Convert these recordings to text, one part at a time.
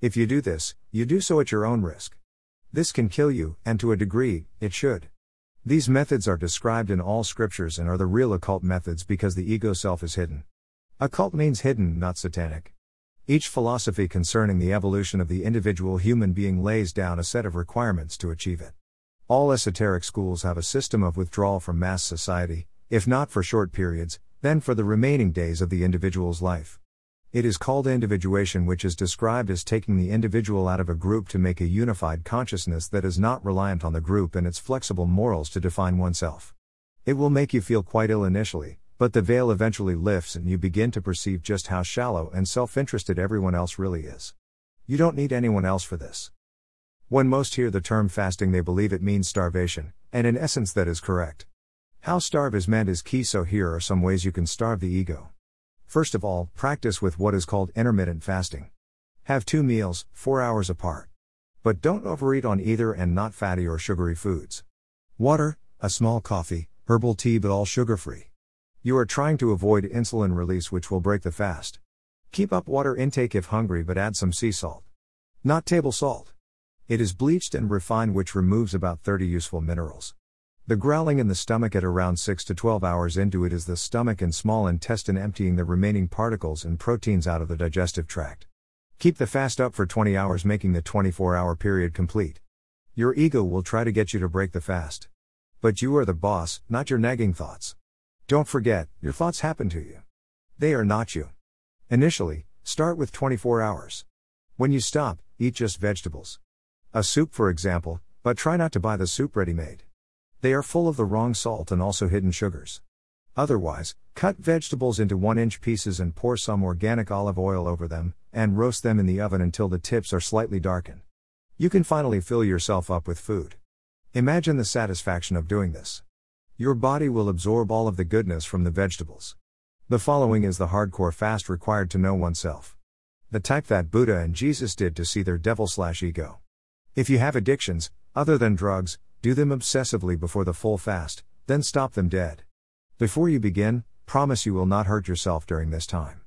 If you do this, you do so at your own risk. This can kill you, and to a degree, it should. These methods are described in all scriptures and are the real occult methods because the ego self is hidden. Occult means hidden, not satanic. Each philosophy concerning the evolution of the individual human being lays down a set of requirements to achieve it. All esoteric schools have a system of withdrawal from mass society, if not for short periods, then for the remaining days of the individual's life. It is called individuation, which is described as taking the individual out of a group to make a unified consciousness that is not reliant on the group and its flexible morals to define oneself. It will make you feel quite ill initially, but the veil eventually lifts and you begin to perceive just how shallow and self interested everyone else really is. You don't need anyone else for this. When most hear the term fasting, they believe it means starvation, and in essence, that is correct. How starve is meant is key, so here are some ways you can starve the ego. First of all, practice with what is called intermittent fasting. Have two meals, four hours apart. But don't overeat on either and not fatty or sugary foods. Water, a small coffee, herbal tea, but all sugar free. You are trying to avoid insulin release, which will break the fast. Keep up water intake if hungry, but add some sea salt. Not table salt. It is bleached and refined, which removes about 30 useful minerals. The growling in the stomach at around 6 to 12 hours into it is the stomach and small intestine emptying the remaining particles and proteins out of the digestive tract. Keep the fast up for 20 hours, making the 24 hour period complete. Your ego will try to get you to break the fast. But you are the boss, not your nagging thoughts. Don't forget, your thoughts happen to you. They are not you. Initially, start with 24 hours. When you stop, eat just vegetables. A soup, for example, but try not to buy the soup ready made. They are full of the wrong salt and also hidden sugars. Otherwise, cut vegetables into 1 inch pieces and pour some organic olive oil over them, and roast them in the oven until the tips are slightly darkened. You can finally fill yourself up with food. Imagine the satisfaction of doing this. Your body will absorb all of the goodness from the vegetables. The following is the hardcore fast required to know oneself. The type that Buddha and Jesus did to see their devil slash ego. If you have addictions, other than drugs, do them obsessively before the full fast, then stop them dead. Before you begin, promise you will not hurt yourself during this time.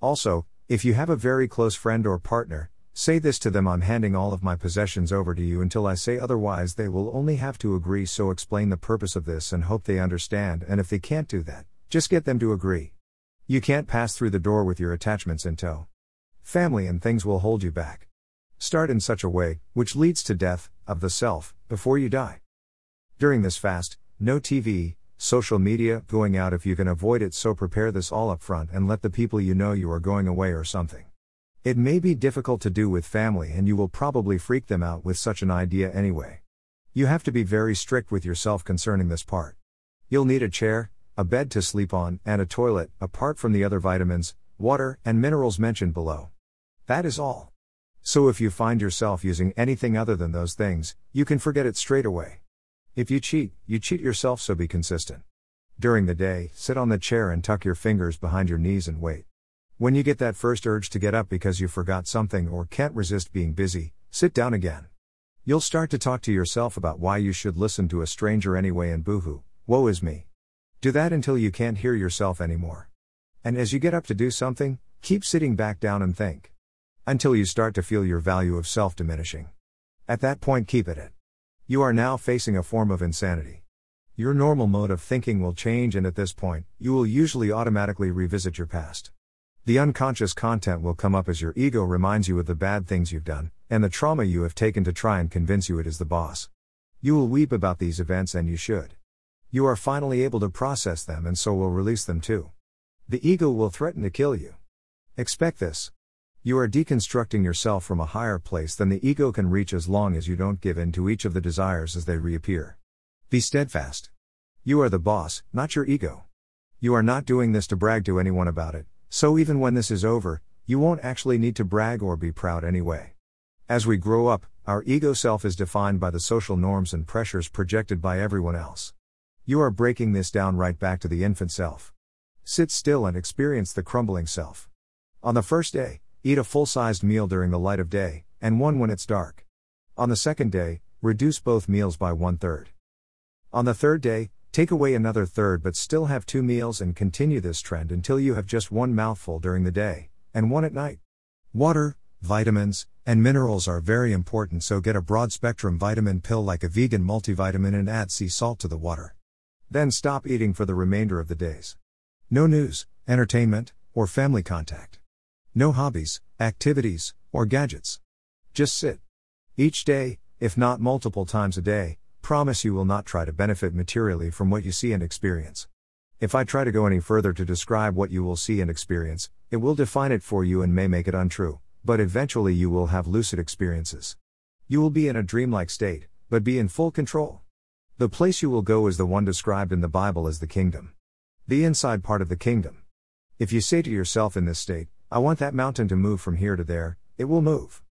Also, if you have a very close friend or partner, say this to them I'm handing all of my possessions over to you until I say otherwise. They will only have to agree, so explain the purpose of this and hope they understand. And if they can't do that, just get them to agree. You can't pass through the door with your attachments in tow. Family and things will hold you back. Start in such a way, which leads to death, of the self, before you die. During this fast, no TV, social media, going out if you can avoid it, so prepare this all up front and let the people you know you are going away or something. It may be difficult to do with family and you will probably freak them out with such an idea anyway. You have to be very strict with yourself concerning this part. You'll need a chair, a bed to sleep on, and a toilet, apart from the other vitamins, water, and minerals mentioned below. That is all. So if you find yourself using anything other than those things, you can forget it straight away. If you cheat, you cheat yourself, so be consistent. During the day, sit on the chair and tuck your fingers behind your knees and wait. When you get that first urge to get up because you forgot something or can't resist being busy, sit down again. You'll start to talk to yourself about why you should listen to a stranger anyway and boohoo, woe is me. Do that until you can't hear yourself anymore. And as you get up to do something, keep sitting back down and think. Until you start to feel your value of self diminishing. At that point, keep it it. You are now facing a form of insanity. Your normal mode of thinking will change, and at this point, you will usually automatically revisit your past. The unconscious content will come up as your ego reminds you of the bad things you've done, and the trauma you have taken to try and convince you it is the boss. You will weep about these events, and you should. You are finally able to process them, and so will release them too. The ego will threaten to kill you. Expect this. You are deconstructing yourself from a higher place than the ego can reach as long as you don't give in to each of the desires as they reappear. Be steadfast. You are the boss, not your ego. You are not doing this to brag to anyone about it, so even when this is over, you won't actually need to brag or be proud anyway. As we grow up, our ego self is defined by the social norms and pressures projected by everyone else. You are breaking this down right back to the infant self. Sit still and experience the crumbling self. On the first day, Eat a full sized meal during the light of day, and one when it's dark. On the second day, reduce both meals by one third. On the third day, take away another third but still have two meals and continue this trend until you have just one mouthful during the day, and one at night. Water, vitamins, and minerals are very important, so get a broad spectrum vitamin pill like a vegan multivitamin and add sea salt to the water. Then stop eating for the remainder of the days. No news, entertainment, or family contact. No hobbies, activities, or gadgets. Just sit. Each day, if not multiple times a day, promise you will not try to benefit materially from what you see and experience. If I try to go any further to describe what you will see and experience, it will define it for you and may make it untrue, but eventually you will have lucid experiences. You will be in a dreamlike state, but be in full control. The place you will go is the one described in the Bible as the kingdom. The inside part of the kingdom. If you say to yourself in this state, I want that mountain to move from here to there, it will move.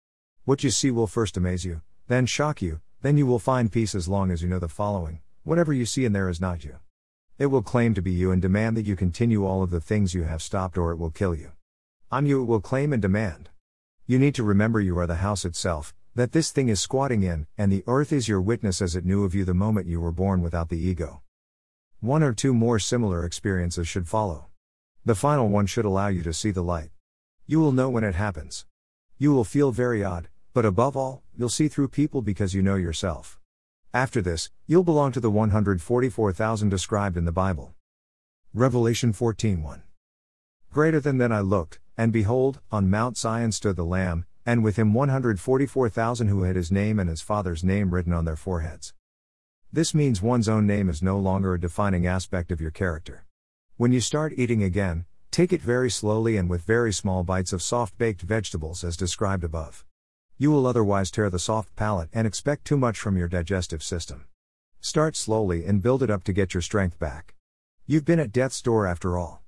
What you see will first amaze you, then shock you, then you will find peace as long as you know the following whatever you see in there is not you. It will claim to be you and demand that you continue all of the things you have stopped or it will kill you. I'm you, it will claim and demand. You need to remember you are the house itself, that this thing is squatting in, and the earth is your witness as it knew of you the moment you were born without the ego. One or two more similar experiences should follow. The final one should allow you to see the light. You will know when it happens. You will feel very odd, but above all, you'll see through people because you know yourself. After this, you'll belong to the 144,000 described in the Bible. Revelation 14:1. Greater than then I looked, and behold, on Mount Zion stood the Lamb, and with him 144,000 who had his name and his father's name written on their foreheads. This means one's own name is no longer a defining aspect of your character. When you start eating again, take it very slowly and with very small bites of soft baked vegetables as described above. You will otherwise tear the soft palate and expect too much from your digestive system. Start slowly and build it up to get your strength back. You've been at death's door after all.